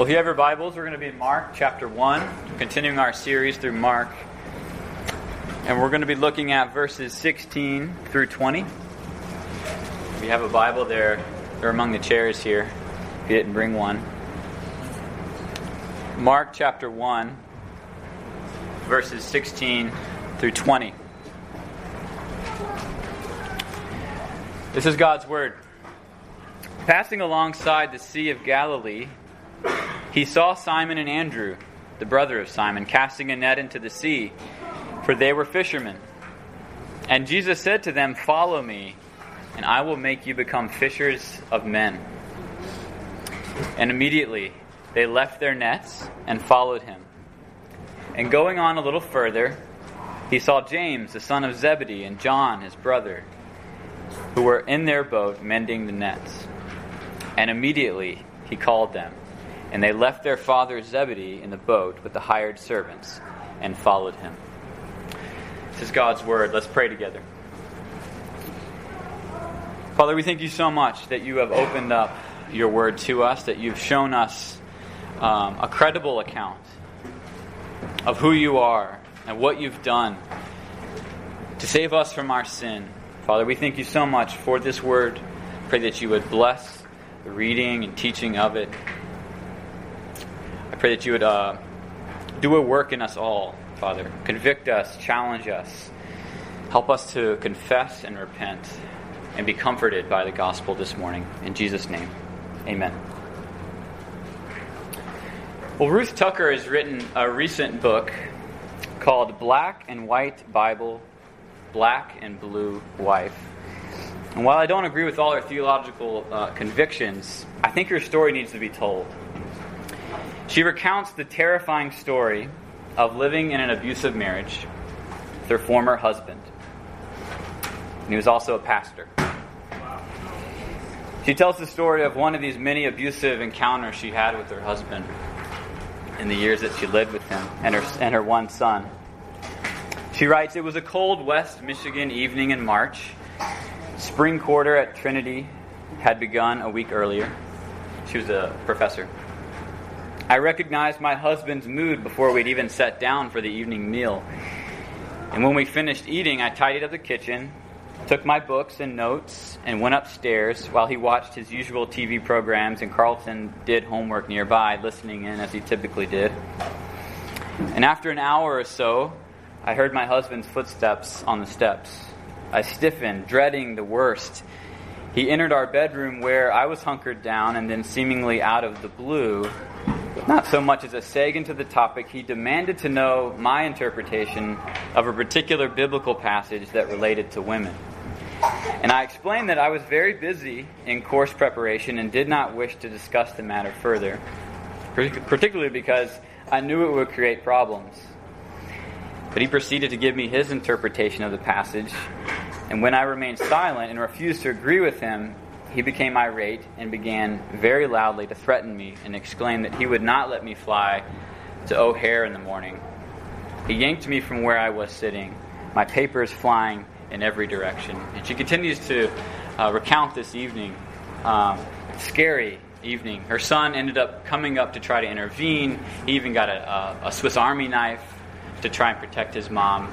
Well, if you have your Bibles, we're going to be in Mark chapter 1, continuing our series through Mark. And we're going to be looking at verses 16 through 20. If you have a Bible there, they're among the chairs here, if you didn't bring one. Mark chapter 1, verses 16 through 20. This is God's Word. Passing alongside the Sea of Galilee, he saw Simon and Andrew, the brother of Simon, casting a net into the sea, for they were fishermen. And Jesus said to them, Follow me, and I will make you become fishers of men. And immediately they left their nets and followed him. And going on a little further, he saw James, the son of Zebedee, and John, his brother, who were in their boat mending the nets. And immediately he called them. And they left their father Zebedee in the boat with the hired servants and followed him. This is God's word. Let's pray together. Father, we thank you so much that you have opened up your word to us, that you've shown us um, a credible account of who you are and what you've done to save us from our sin. Father, we thank you so much for this word. Pray that you would bless the reading and teaching of it pray that you would uh, do a work in us all, Father. Convict us, challenge us, help us to confess and repent and be comforted by the gospel this morning. In Jesus' name, amen. Well, Ruth Tucker has written a recent book called Black and White Bible, Black and Blue Wife. And while I don't agree with all her theological uh, convictions, I think her story needs to be told. She recounts the terrifying story of living in an abusive marriage with her former husband. And he was also a pastor. She tells the story of one of these many abusive encounters she had with her husband in the years that she lived with him and her, and her one son. She writes It was a cold West Michigan evening in March. Spring quarter at Trinity had begun a week earlier. She was a professor. I recognized my husband's mood before we'd even sat down for the evening meal. And when we finished eating, I tidied up the kitchen, took my books and notes, and went upstairs while he watched his usual TV programs and Carlton did homework nearby, listening in as he typically did. And after an hour or so, I heard my husband's footsteps on the steps. I stiffened, dreading the worst. He entered our bedroom where I was hunkered down, and then, seemingly out of the blue, not so much as a seg into the topic, he demanded to know my interpretation of a particular biblical passage that related to women. And I explained that I was very busy in course preparation and did not wish to discuss the matter further, particularly because I knew it would create problems. But he proceeded to give me his interpretation of the passage, and when I remained silent and refused to agree with him, he became irate and began very loudly to threaten me and exclaim that he would not let me fly to O'Hare in the morning. He yanked me from where I was sitting, my papers flying in every direction. And she continues to uh, recount this evening. Um, scary evening. Her son ended up coming up to try to intervene. He even got a, a, a Swiss Army knife to try and protect his mom.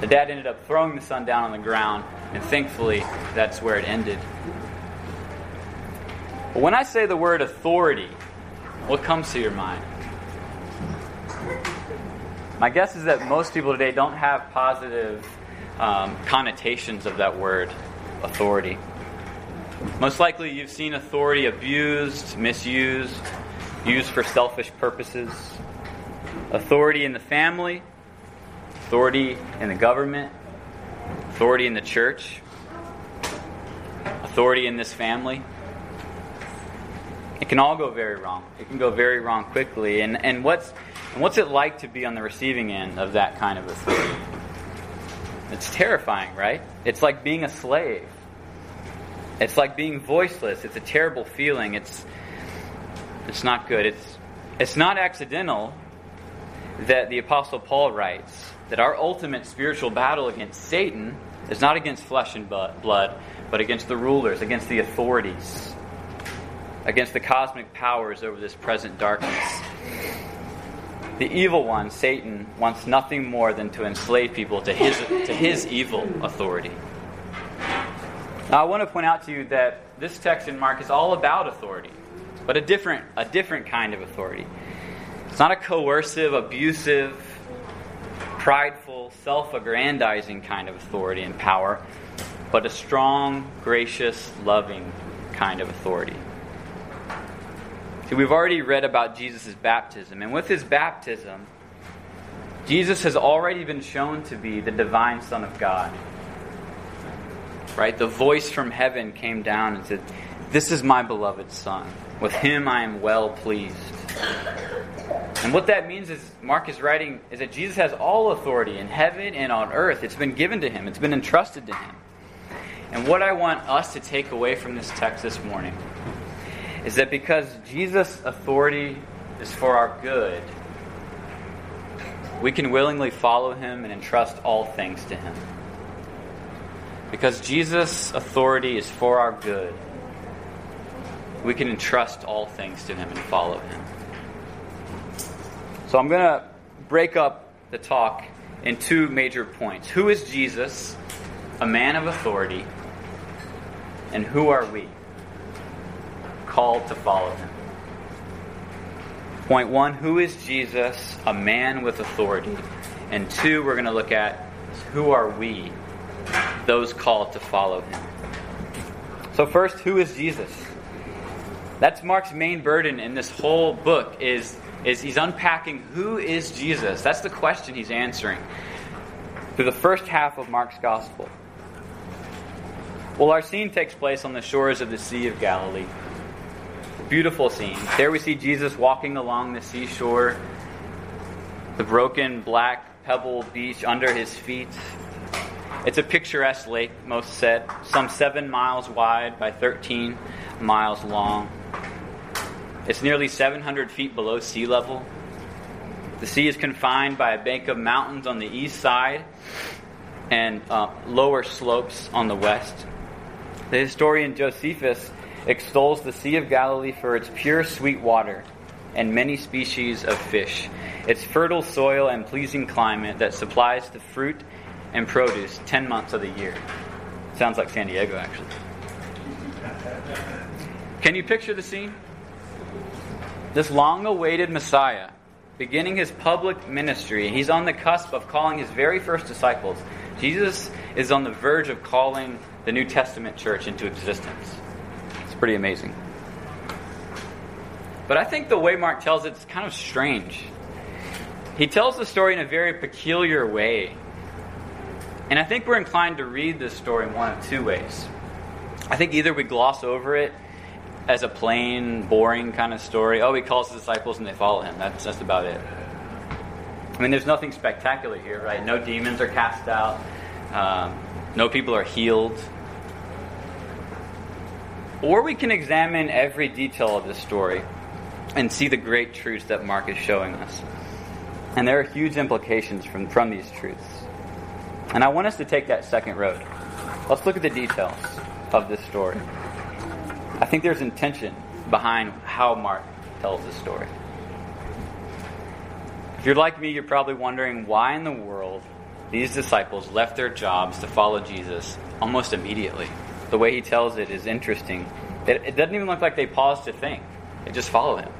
The dad ended up throwing the son down on the ground, and thankfully, that's where it ended. But when I say the word authority, what comes to your mind? My guess is that most people today don't have positive um, connotations of that word, authority. Most likely, you've seen authority abused, misused, used for selfish purposes. Authority in the family, authority in the government, authority in the church, authority in this family it can all go very wrong. It can go very wrong quickly. And, and, what's, and what's it like to be on the receiving end of that kind of authority? It's terrifying, right? It's like being a slave. It's like being voiceless. It's a terrible feeling. It's, it's not good. It's, it's not accidental that the Apostle Paul writes that our ultimate spiritual battle against Satan is not against flesh and blood, but against the rulers, against the authorities against the cosmic powers over this present darkness. The evil one, Satan, wants nothing more than to enslave people to his, to his evil authority. Now, I want to point out to you that this text in Mark is all about authority, but a different, a different kind of authority. It's not a coercive, abusive, prideful, self aggrandizing kind of authority and power, but a strong, gracious, loving kind of authority. See, we've already read about Jesus' baptism, and with his baptism, Jesus has already been shown to be the divine Son of God. Right? The voice from heaven came down and said, This is my beloved Son. With him I am well pleased. And what that means is, Mark is writing, is that Jesus has all authority in heaven and on earth. It's been given to him, it's been entrusted to him. And what I want us to take away from this text this morning is that because Jesus' authority is for our good, we can willingly follow him and entrust all things to him. Because Jesus' authority is for our good, we can entrust all things to him and follow him. So I'm going to break up the talk in two major points. Who is Jesus, a man of authority, and who are we? Called to follow him. Point one Who is Jesus, a man with authority? And two, we're going to look at who are we, those called to follow him. So, first, who is Jesus? That's Mark's main burden in this whole book is, is he's unpacking who is Jesus. That's the question he's answering through the first half of Mark's gospel. Well, our scene takes place on the shores of the Sea of Galilee beautiful scene. There we see Jesus walking along the seashore, the broken black pebble beach under his feet. It's a picturesque lake, most said, some seven miles wide by 13 miles long. It's nearly 700 feet below sea level. The sea is confined by a bank of mountains on the east side and uh, lower slopes on the west. The historian Josephus extols the Sea of Galilee for its pure sweet water and many species of fish, its fertile soil and pleasing climate that supplies the fruit and produce 10 months of the year. Sounds like San Diego, actually. Can you picture the scene? This long awaited Messiah, beginning his public ministry, he's on the cusp of calling his very first disciples. Jesus is on the verge of calling the New Testament church into existence pretty amazing. But I think the way Mark tells it is kind of strange. He tells the story in a very peculiar way. And I think we're inclined to read this story in one of two ways. I think either we gloss over it as a plain, boring kind of story. Oh, he calls the disciples and they follow him. That's just about it. I mean, there's nothing spectacular here, right? No demons are cast out, um, no people are healed. Or we can examine every detail of this story and see the great truths that Mark is showing us. And there are huge implications from, from these truths. And I want us to take that second road. Let's look at the details of this story. I think there's intention behind how Mark tells this story. If you're like me, you're probably wondering why in the world these disciples left their jobs to follow Jesus almost immediately the way he tells it is interesting. It, it doesn't even look like they pause to think, they just follow him.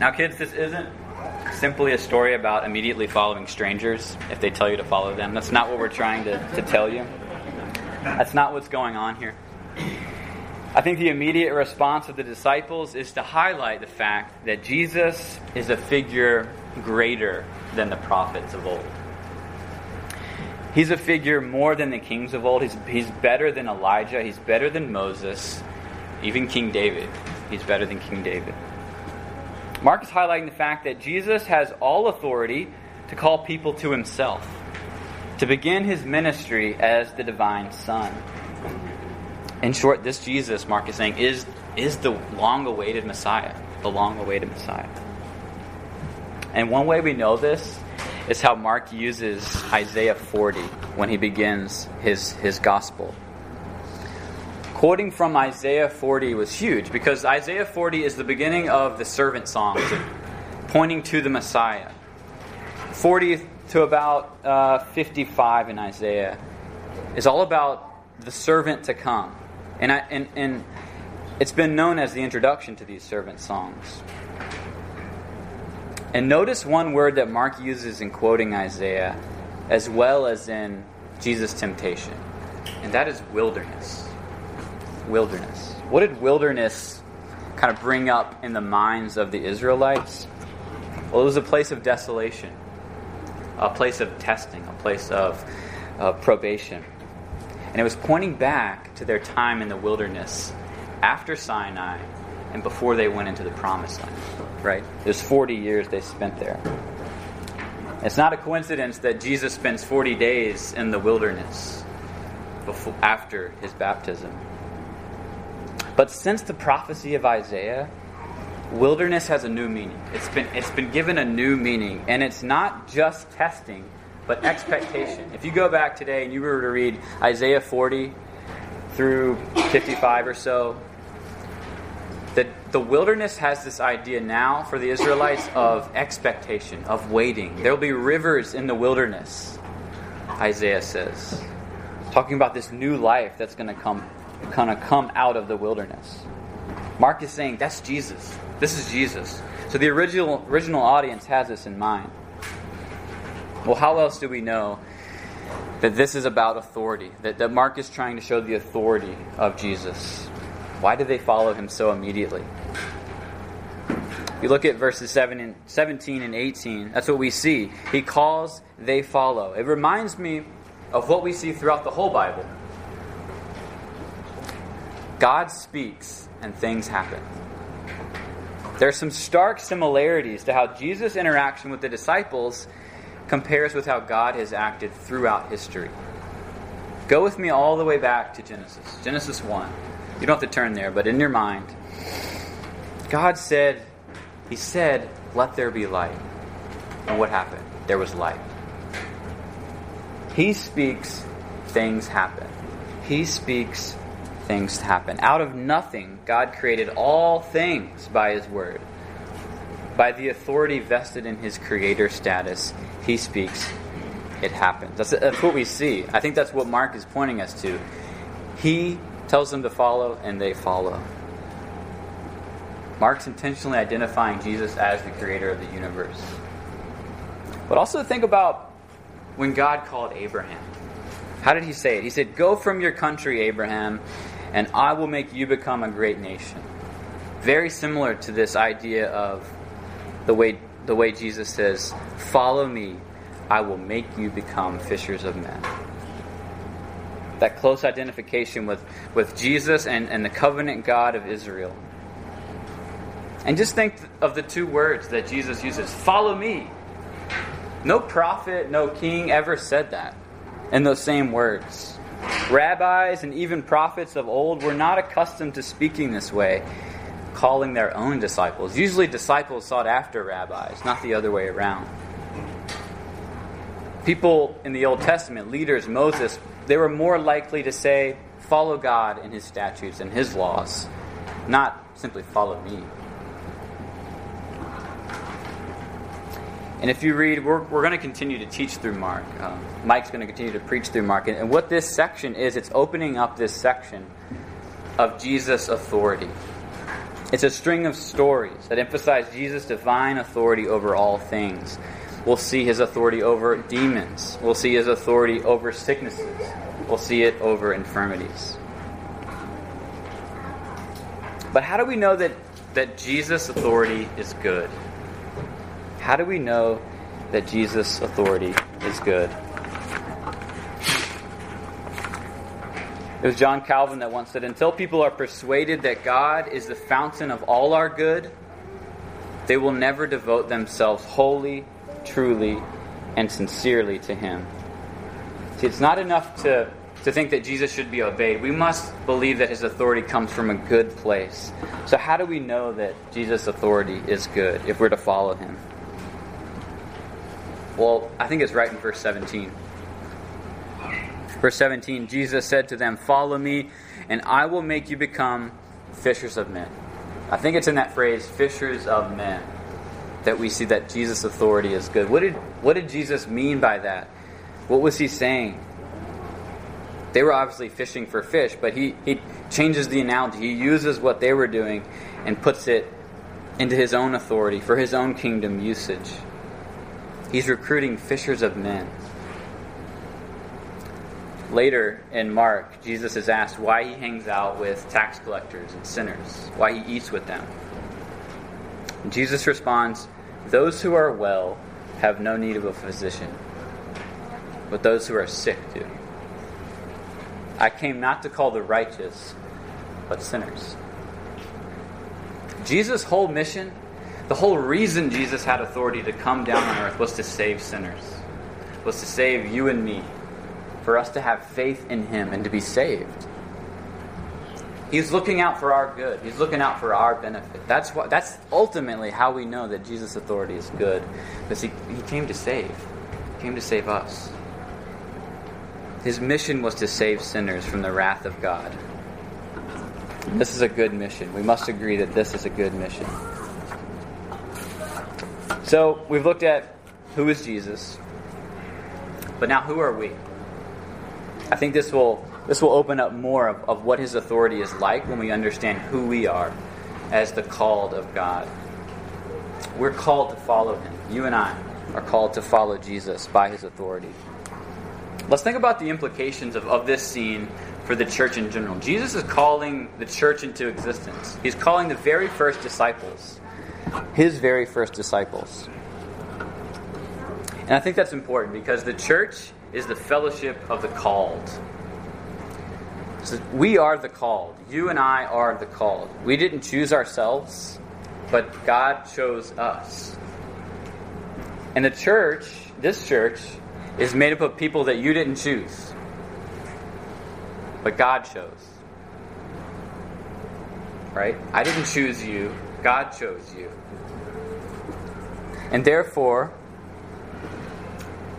Now, kids, this isn't simply a story about immediately following strangers if they tell you to follow them. That's not what we're trying to, to tell you. That's not what's going on here. I think the immediate response of the disciples is to highlight the fact that Jesus is a figure greater than the prophets of old. He's a figure more than the kings of old. He's, he's better than Elijah. He's better than Moses. Even King David. He's better than King David. Mark is highlighting the fact that Jesus has all authority to call people to himself, to begin his ministry as the divine Son. In short, this Jesus, Mark is saying, is, is the long awaited Messiah. The long awaited Messiah. And one way we know this is how Mark uses Isaiah 40 when he begins his, his gospel. quoting from Isaiah 40 was huge because Isaiah 40 is the beginning of the servant songs pointing to the Messiah. 40 to about uh, 55 in Isaiah is all about the servant to come. And, I, and, and it's been known as the introduction to these servant songs. And notice one word that Mark uses in quoting Isaiah as well as in Jesus' temptation, and that is wilderness. Wilderness. What did wilderness kind of bring up in the minds of the Israelites? Well, it was a place of desolation, a place of testing, a place of probation. And it was pointing back to their time in the wilderness after Sinai and before they went into the promised land. Right? There's 40 years they spent there. It's not a coincidence that Jesus spends 40 days in the wilderness before, after his baptism. But since the prophecy of Isaiah, wilderness has a new meaning. It's been, it's been given a new meaning, and it's not just testing, but expectation. If you go back today and you were to read Isaiah 40 through 55 or so, that the wilderness has this idea now for the Israelites of expectation, of waiting. There will be rivers in the wilderness, Isaiah says. Talking about this new life that's going to come kind of come out of the wilderness. Mark is saying that's Jesus. This is Jesus. So the original original audience has this in mind. Well, how else do we know that this is about authority? That, that Mark is trying to show the authority of Jesus. Why do they follow him so immediately? You look at verses 7 and 17 and 18, that's what we see. He calls, they follow. It reminds me of what we see throughout the whole Bible. God speaks and things happen. There are some stark similarities to how Jesus' interaction with the disciples compares with how God has acted throughout history. Go with me all the way back to Genesis. Genesis 1. You don't have to turn there, but in your mind, God said, He said, Let there be light. And what happened? There was light. He speaks, things happen. He speaks, things happen. Out of nothing, God created all things by His word. By the authority vested in His creator status, He speaks, it happens. That's, that's what we see. I think that's what Mark is pointing us to. He tells them to follow, and they follow. Mark's intentionally identifying Jesus as the creator of the universe. But also think about when God called Abraham. How did he say it? He said, Go from your country, Abraham, and I will make you become a great nation. Very similar to this idea of the way, the way Jesus says, Follow me, I will make you become fishers of men that close identification with, with Jesus and, and the covenant God of Israel. And just think of the two words that Jesus uses follow me. No prophet, no king ever said that in those same words. Rabbis and even prophets of old were not accustomed to speaking this way, calling their own disciples. Usually, disciples sought after rabbis, not the other way around. People in the Old Testament, leaders, Moses, they were more likely to say, Follow God and His statutes and His laws, not simply follow me. And if you read, we're, we're going to continue to teach through Mark. Uh, Mike's going to continue to preach through Mark. And, and what this section is, it's opening up this section of Jesus' authority. It's a string of stories that emphasize Jesus' divine authority over all things. We'll see his authority over demons. We'll see his authority over sicknesses. We'll see it over infirmities. But how do we know that, that Jesus' authority is good? How do we know that Jesus' authority is good? It was John Calvin that once said, Until people are persuaded that God is the fountain of all our good, they will never devote themselves wholly truly and sincerely to Him. See, it's not enough to, to think that Jesus should be obeyed. We must believe that His authority comes from a good place. So, how do we know that Jesus' authority is good if we're to follow Him? Well, I think it's right in verse 17. Verse 17 Jesus said to them, Follow me, and I will make you become fishers of men. I think it's in that phrase, fishers of men, that we see that Jesus' authority is good. What did, what did Jesus mean by that? What was he saying? They were obviously fishing for fish, but he, he changes the analogy. He uses what they were doing and puts it into his own authority for his own kingdom usage. He's recruiting fishers of men. Later in Mark, Jesus is asked why he hangs out with tax collectors and sinners, why he eats with them. Jesus responds, Those who are well have no need of a physician, but those who are sick do. I came not to call the righteous, but sinners. Jesus' whole mission, the whole reason Jesus had authority to come down on earth was to save sinners, was to save you and me, for us to have faith in Him and to be saved. He's looking out for our good. He's looking out for our benefit. That's what that's ultimately how we know that Jesus' authority is good. Because he, he came to save. He came to save us. His mission was to save sinners from the wrath of God. This is a good mission. We must agree that this is a good mission. So, we've looked at who is Jesus. But now, who are we? I think this will this will open up more of, of what his authority is like when we understand who we are as the called of God. We're called to follow him. You and I are called to follow Jesus by his authority. Let's think about the implications of, of this scene for the church in general. Jesus is calling the church into existence. He's calling the very first disciples, his very first disciples. And I think that's important because the church is the fellowship of the called. So we are the called. You and I are the called. We didn't choose ourselves, but God chose us. And the church, this church, is made up of people that you didn't choose, but God chose. Right? I didn't choose you, God chose you. And therefore,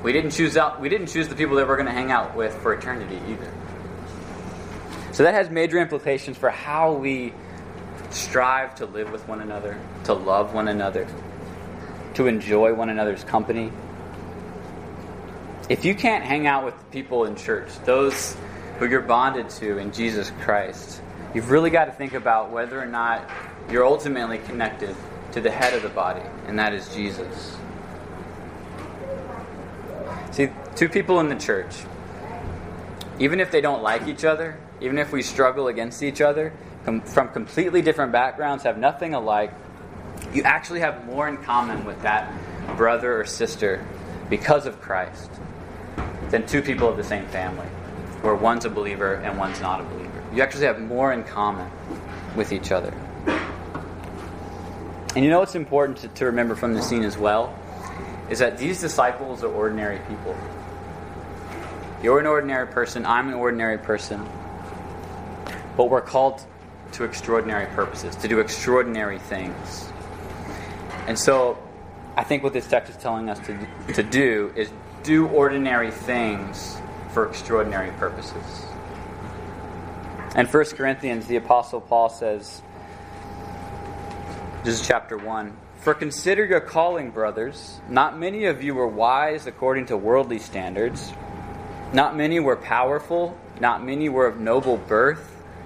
we didn't choose out we didn't choose the people that we're going to hang out with for eternity either. So that has major implications for how we strive to live with one another, to love one another, to enjoy one another's company if you can't hang out with people in church, those who you're bonded to in Jesus Christ, you've really got to think about whether or not you're ultimately connected to the head of the body, and that is Jesus. See, two people in the church, even if they don't like each other, even if we struggle against each other, com- from completely different backgrounds, have nothing alike, you actually have more in common with that brother or sister because of Christ than two people of the same family, where one's a believer and one's not a believer. You actually have more in common with each other. And you know what's important to, to remember from the scene as well? Is that these disciples are ordinary people. You're an ordinary person, I'm an ordinary person. But we're called to extraordinary purposes, to do extraordinary things. And so I think what this text is telling us to, to do is do ordinary things for extraordinary purposes. And 1 Corinthians, the Apostle Paul says, this is chapter 1. For consider your calling, brothers. Not many of you were wise according to worldly standards. Not many were powerful. Not many were of noble birth.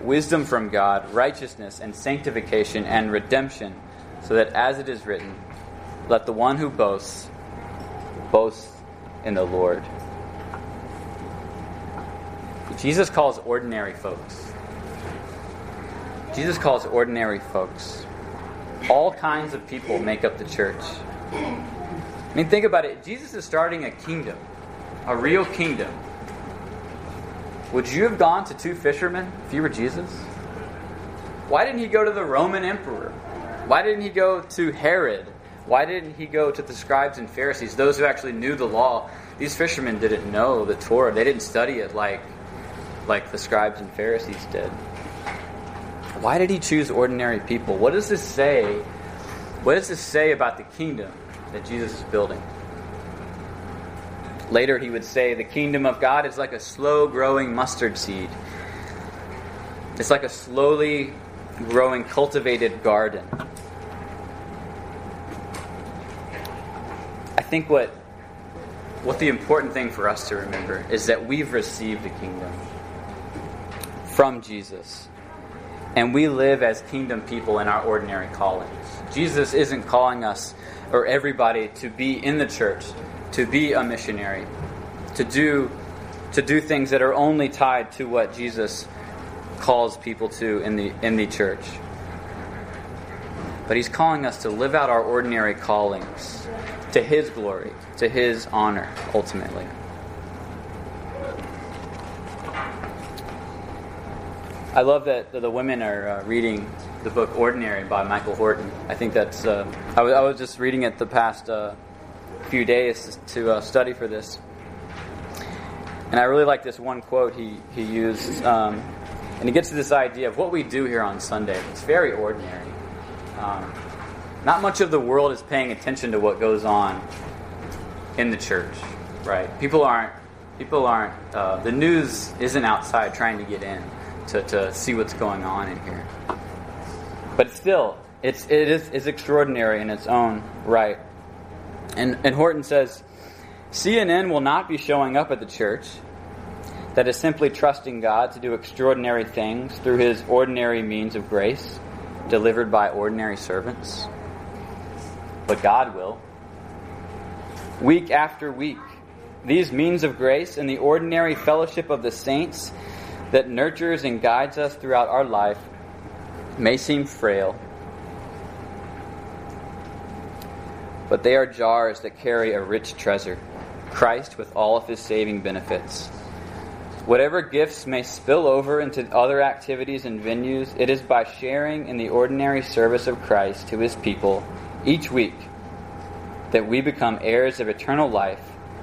wisdom from God, righteousness and sanctification and redemption, so that as it is written, let the one who boasts boast in the Lord. Jesus calls ordinary folks. Jesus calls ordinary folks. All kinds of people make up the church. I mean, think about it. Jesus is starting a kingdom, a real kingdom. Would you have gone to two fishermen if you were Jesus? Why didn't he go to the Roman emperor? Why didn't he go to Herod? Why didn't he go to the scribes and Pharisees, those who actually knew the law? These fishermen didn't know the Torah. They didn't study it like, like the scribes and Pharisees did. Why did he choose ordinary people? What does this say? What does this say about the kingdom that Jesus is building? Later, he would say, The kingdom of God is like a slow growing mustard seed. It's like a slowly growing, cultivated garden. I think what, what the important thing for us to remember is that we've received the kingdom from Jesus. And we live as kingdom people in our ordinary callings. Jesus isn't calling us or everybody to be in the church to be a missionary, to do to do things that are only tied to what Jesus calls people to in the in the church. But he's calling us to live out our ordinary callings to his glory, to his honor ultimately. I love that the women are uh, reading the book Ordinary by Michael Horton. I think that's. Uh, was just reading it the past uh, few days to uh, study for this. And I really like this one quote he, he used. Um, and he gets to this idea of what we do here on Sunday. It's very ordinary. Um, not much of the world is paying attention to what goes on in the church, right? People aren't. People aren't. Uh, the news isn't outside trying to get in to, to see what's going on in here. But still, it's it is it's extraordinary in its own right. And, and Horton says CNN will not be showing up at the church that is simply trusting God to do extraordinary things through his ordinary means of grace delivered by ordinary servants. But God will. Week after week, these means of grace and the ordinary fellowship of the saints that nurtures and guides us throughout our life may seem frail but they are jars that carry a rich treasure Christ with all of his saving benefits. Whatever gifts may spill over into other activities and venues, it is by sharing in the ordinary service of Christ to his people each week that we become heirs of eternal life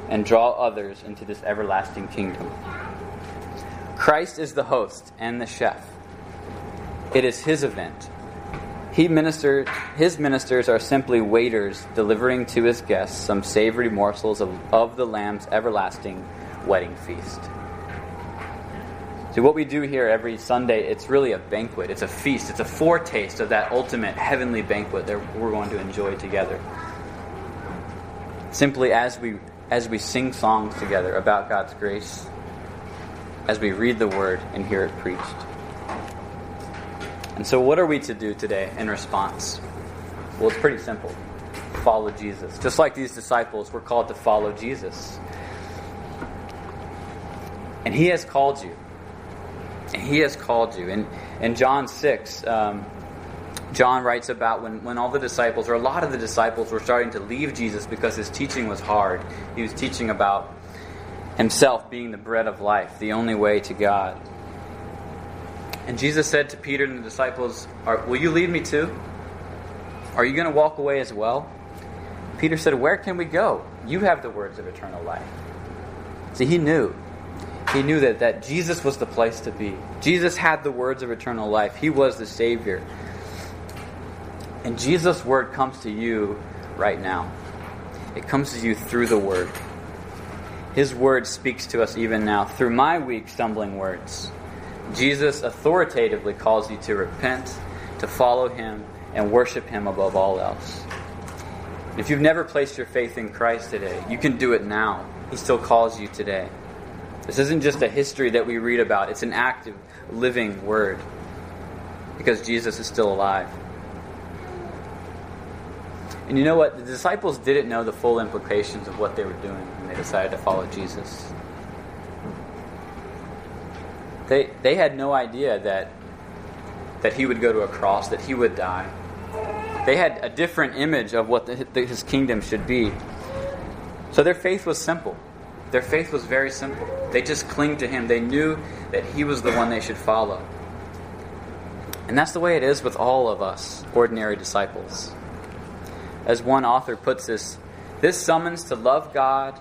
and draw others into this everlasting kingdom. Christ is the host and the chef. It is his event he ministered, his ministers are simply waiters delivering to his guests some savory morsels of, of the Lamb's everlasting wedding feast. See, what we do here every Sunday, it's really a banquet. It's a feast. It's a foretaste of that ultimate heavenly banquet that we're going to enjoy together. Simply as we as we sing songs together about God's grace, as we read the word and hear it preached. And so, what are we to do today in response? Well, it's pretty simple follow Jesus. Just like these disciples, we're called to follow Jesus. And He has called you. And He has called you. And in John 6, um, John writes about when, when all the disciples, or a lot of the disciples, were starting to leave Jesus because his teaching was hard. He was teaching about himself being the bread of life, the only way to God. And Jesus said to Peter and the disciples, Will you leave me too? Are you going to walk away as well? Peter said, Where can we go? You have the words of eternal life. See, he knew. He knew that, that Jesus was the place to be. Jesus had the words of eternal life. He was the Savior. And Jesus' word comes to you right now. It comes to you through the word. His word speaks to us even now through my weak, stumbling words. Jesus authoritatively calls you to repent, to follow him, and worship him above all else. If you've never placed your faith in Christ today, you can do it now. He still calls you today. This isn't just a history that we read about, it's an active, living word. Because Jesus is still alive. And you know what? The disciples didn't know the full implications of what they were doing when they decided to follow Jesus. They, they had no idea that, that he would go to a cross, that he would die. They had a different image of what the, his kingdom should be. So their faith was simple. Their faith was very simple. They just clinged to him. They knew that he was the one they should follow. And that's the way it is with all of us, ordinary disciples. As one author puts this, this summons to love God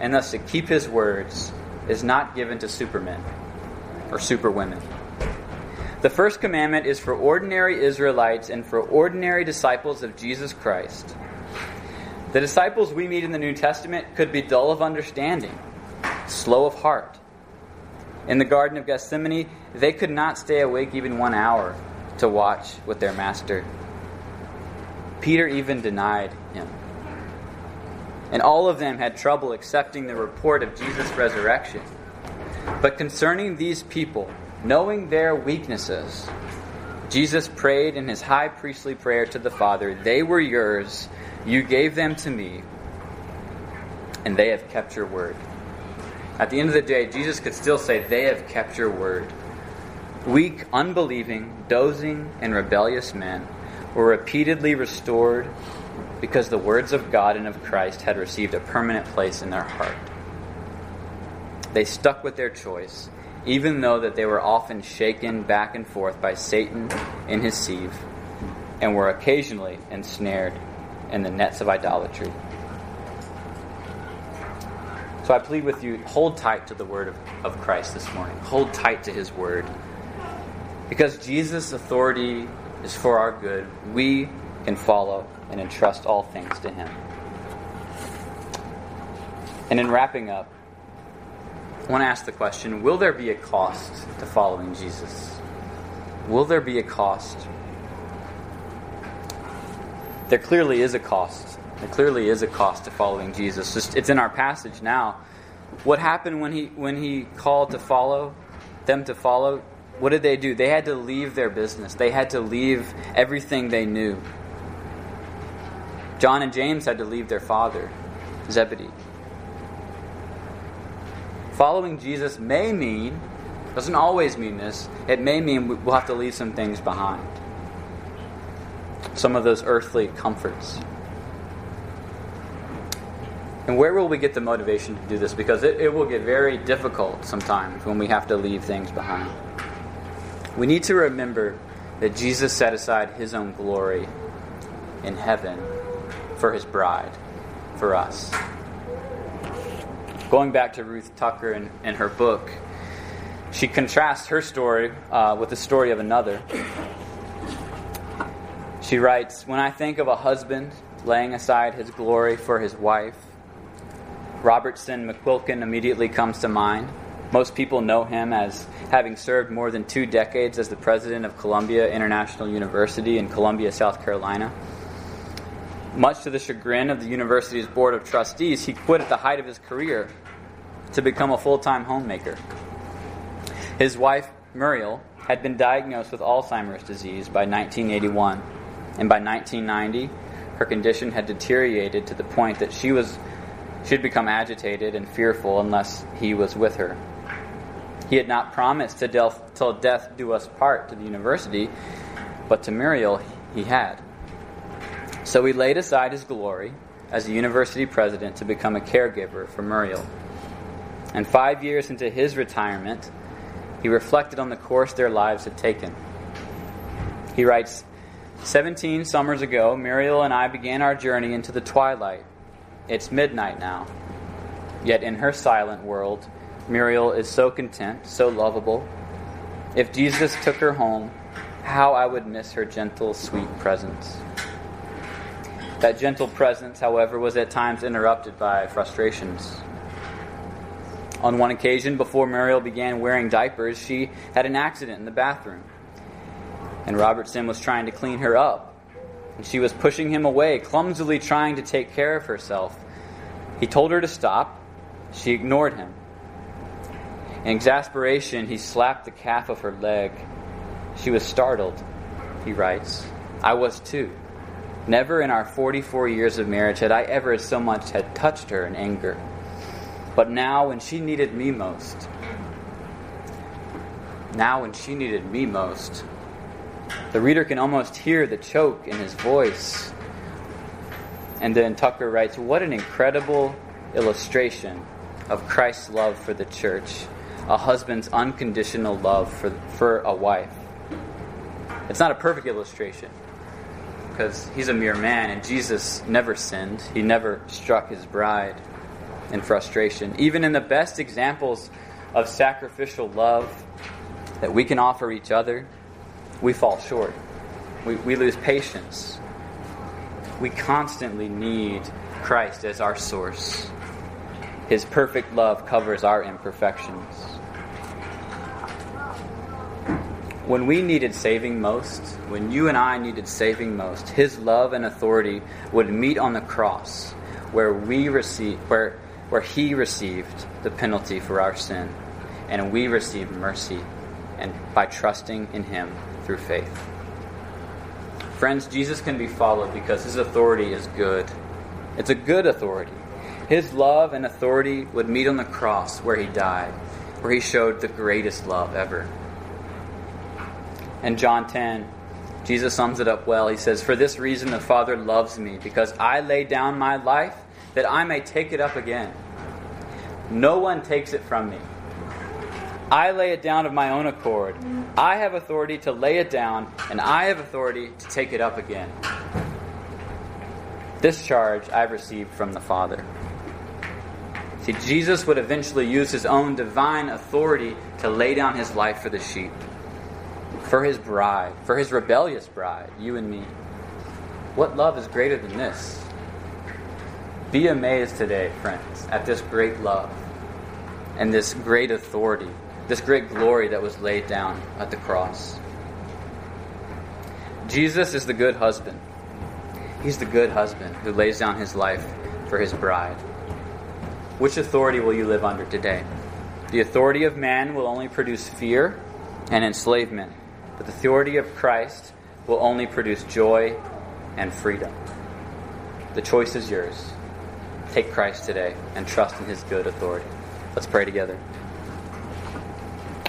and thus to keep his words is not given to supermen or superwomen. The first commandment is for ordinary Israelites and for ordinary disciples of Jesus Christ. The disciples we meet in the New Testament could be dull of understanding, slow of heart. In the Garden of Gethsemane, they could not stay awake even one hour to watch with their master. Peter even denied him. And all of them had trouble accepting the report of Jesus' resurrection. But concerning these people, knowing their weaknesses, Jesus prayed in his high priestly prayer to the Father, They were yours, you gave them to me, and they have kept your word. At the end of the day, Jesus could still say, They have kept your word. Weak, unbelieving, dozing, and rebellious men were repeatedly restored because the words of God and of Christ had received a permanent place in their heart. They stuck with their choice, even though that they were often shaken back and forth by Satan in his sieve, and were occasionally ensnared in the nets of idolatry. So I plead with you, hold tight to the word of, of Christ this morning. Hold tight to his word. Because Jesus' authority is for our good, we can follow and entrust all things to him. And in wrapping up, I want to ask the question Will there be a cost to following Jesus? Will there be a cost? There clearly is a cost. There clearly is a cost to following Jesus. Just, it's in our passage now. What happened when he when he called to follow them to follow? What did they do? They had to leave their business. They had to leave everything they knew. John and James had to leave their father, Zebedee. Following Jesus may mean, doesn't always mean this, it may mean we'll have to leave some things behind. Some of those earthly comforts. And where will we get the motivation to do this? Because it, it will get very difficult sometimes when we have to leave things behind. We need to remember that Jesus set aside his own glory in heaven for his bride, for us. Going back to Ruth Tucker and, and her book, she contrasts her story uh, with the story of another. She writes When I think of a husband laying aside his glory for his wife, Robertson McQuilkin immediately comes to mind. Most people know him as having served more than two decades as the president of Columbia International University in Columbia, South Carolina. Much to the chagrin of the university's board of trustees, he quit at the height of his career to become a full time homemaker. His wife, Muriel, had been diagnosed with Alzheimer's disease by 1981, and by 1990, her condition had deteriorated to the point that she was she had become agitated and fearful unless he was with her. He had not promised to del- till death do us part to the university, but to Muriel he had. So he laid aside his glory as a university president to become a caregiver for Muriel. And five years into his retirement, he reflected on the course their lives had taken. He writes 17 summers ago, Muriel and I began our journey into the twilight. It's midnight now. Yet in her silent world, Muriel is so content, so lovable. If Jesus took her home, how I would miss her gentle, sweet presence. That gentle presence, however, was at times interrupted by frustrations. On one occasion, before Muriel began wearing diapers, she had an accident in the bathroom. And Robertson was trying to clean her up. And she was pushing him away, clumsily trying to take care of herself. He told her to stop. She ignored him. In exasperation, he slapped the calf of her leg. She was startled, he writes. I was too. Never in our 44 years of marriage had I ever so much had touched her in anger. But now, when she needed me most, now when she needed me most, the reader can almost hear the choke in his voice. And then Tucker writes, What an incredible illustration of Christ's love for the church, a husband's unconditional love for, for a wife. It's not a perfect illustration because he's a mere man and Jesus never sinned. He never struck his bride in frustration. Even in the best examples of sacrificial love that we can offer each other, we fall short. We, we lose patience. We constantly need Christ as our source. His perfect love covers our imperfections. When we needed saving most, when you and I needed saving most, His love and authority would meet on the cross, where we receive, where, where He received the penalty for our sin, and we receive mercy, and by trusting in Him through faith. Friends, Jesus can be followed because His authority is good. It's a good authority. His love and authority would meet on the cross where He died, where He showed the greatest love ever. In John 10, Jesus sums it up well. He says, For this reason the Father loves me, because I lay down my life that I may take it up again. No one takes it from me. I lay it down of my own accord. I have authority to lay it down, and I have authority to take it up again. This charge I've received from the Father. See, Jesus would eventually use his own divine authority to lay down his life for the sheep for his bride, for his rebellious bride, you and me. What love is greater than this? Be amazed today, friends, at this great love and this great authority, this great glory that was laid down at the cross. Jesus is the good husband. He's the good husband who lays down his life for his bride. Which authority will you live under today? The authority of man will only produce fear and enslavement but the authority of Christ will only produce joy and freedom. The choice is yours. Take Christ today and trust in his good authority. Let's pray together.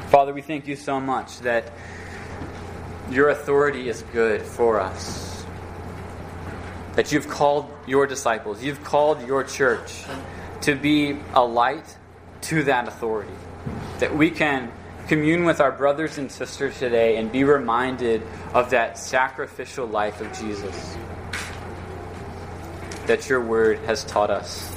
Father, we thank you so much that your authority is good for us. That you've called your disciples, you've called your church to be a light to that authority. That we can commune with our brothers and sisters today and be reminded of that sacrificial life of Jesus that your word has taught us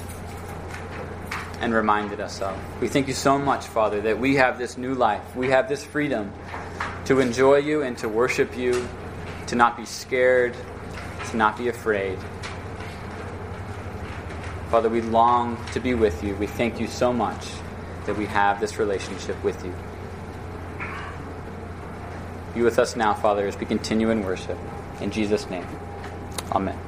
and reminded us of. We thank you so much, Father, that we have this new life. We have this freedom to enjoy you and to worship you, to not be scared, to not be afraid. Father, we long to be with you. We thank you so much that we have this relationship with you. Be with us now, Father, as we continue in worship. In Jesus' name, amen.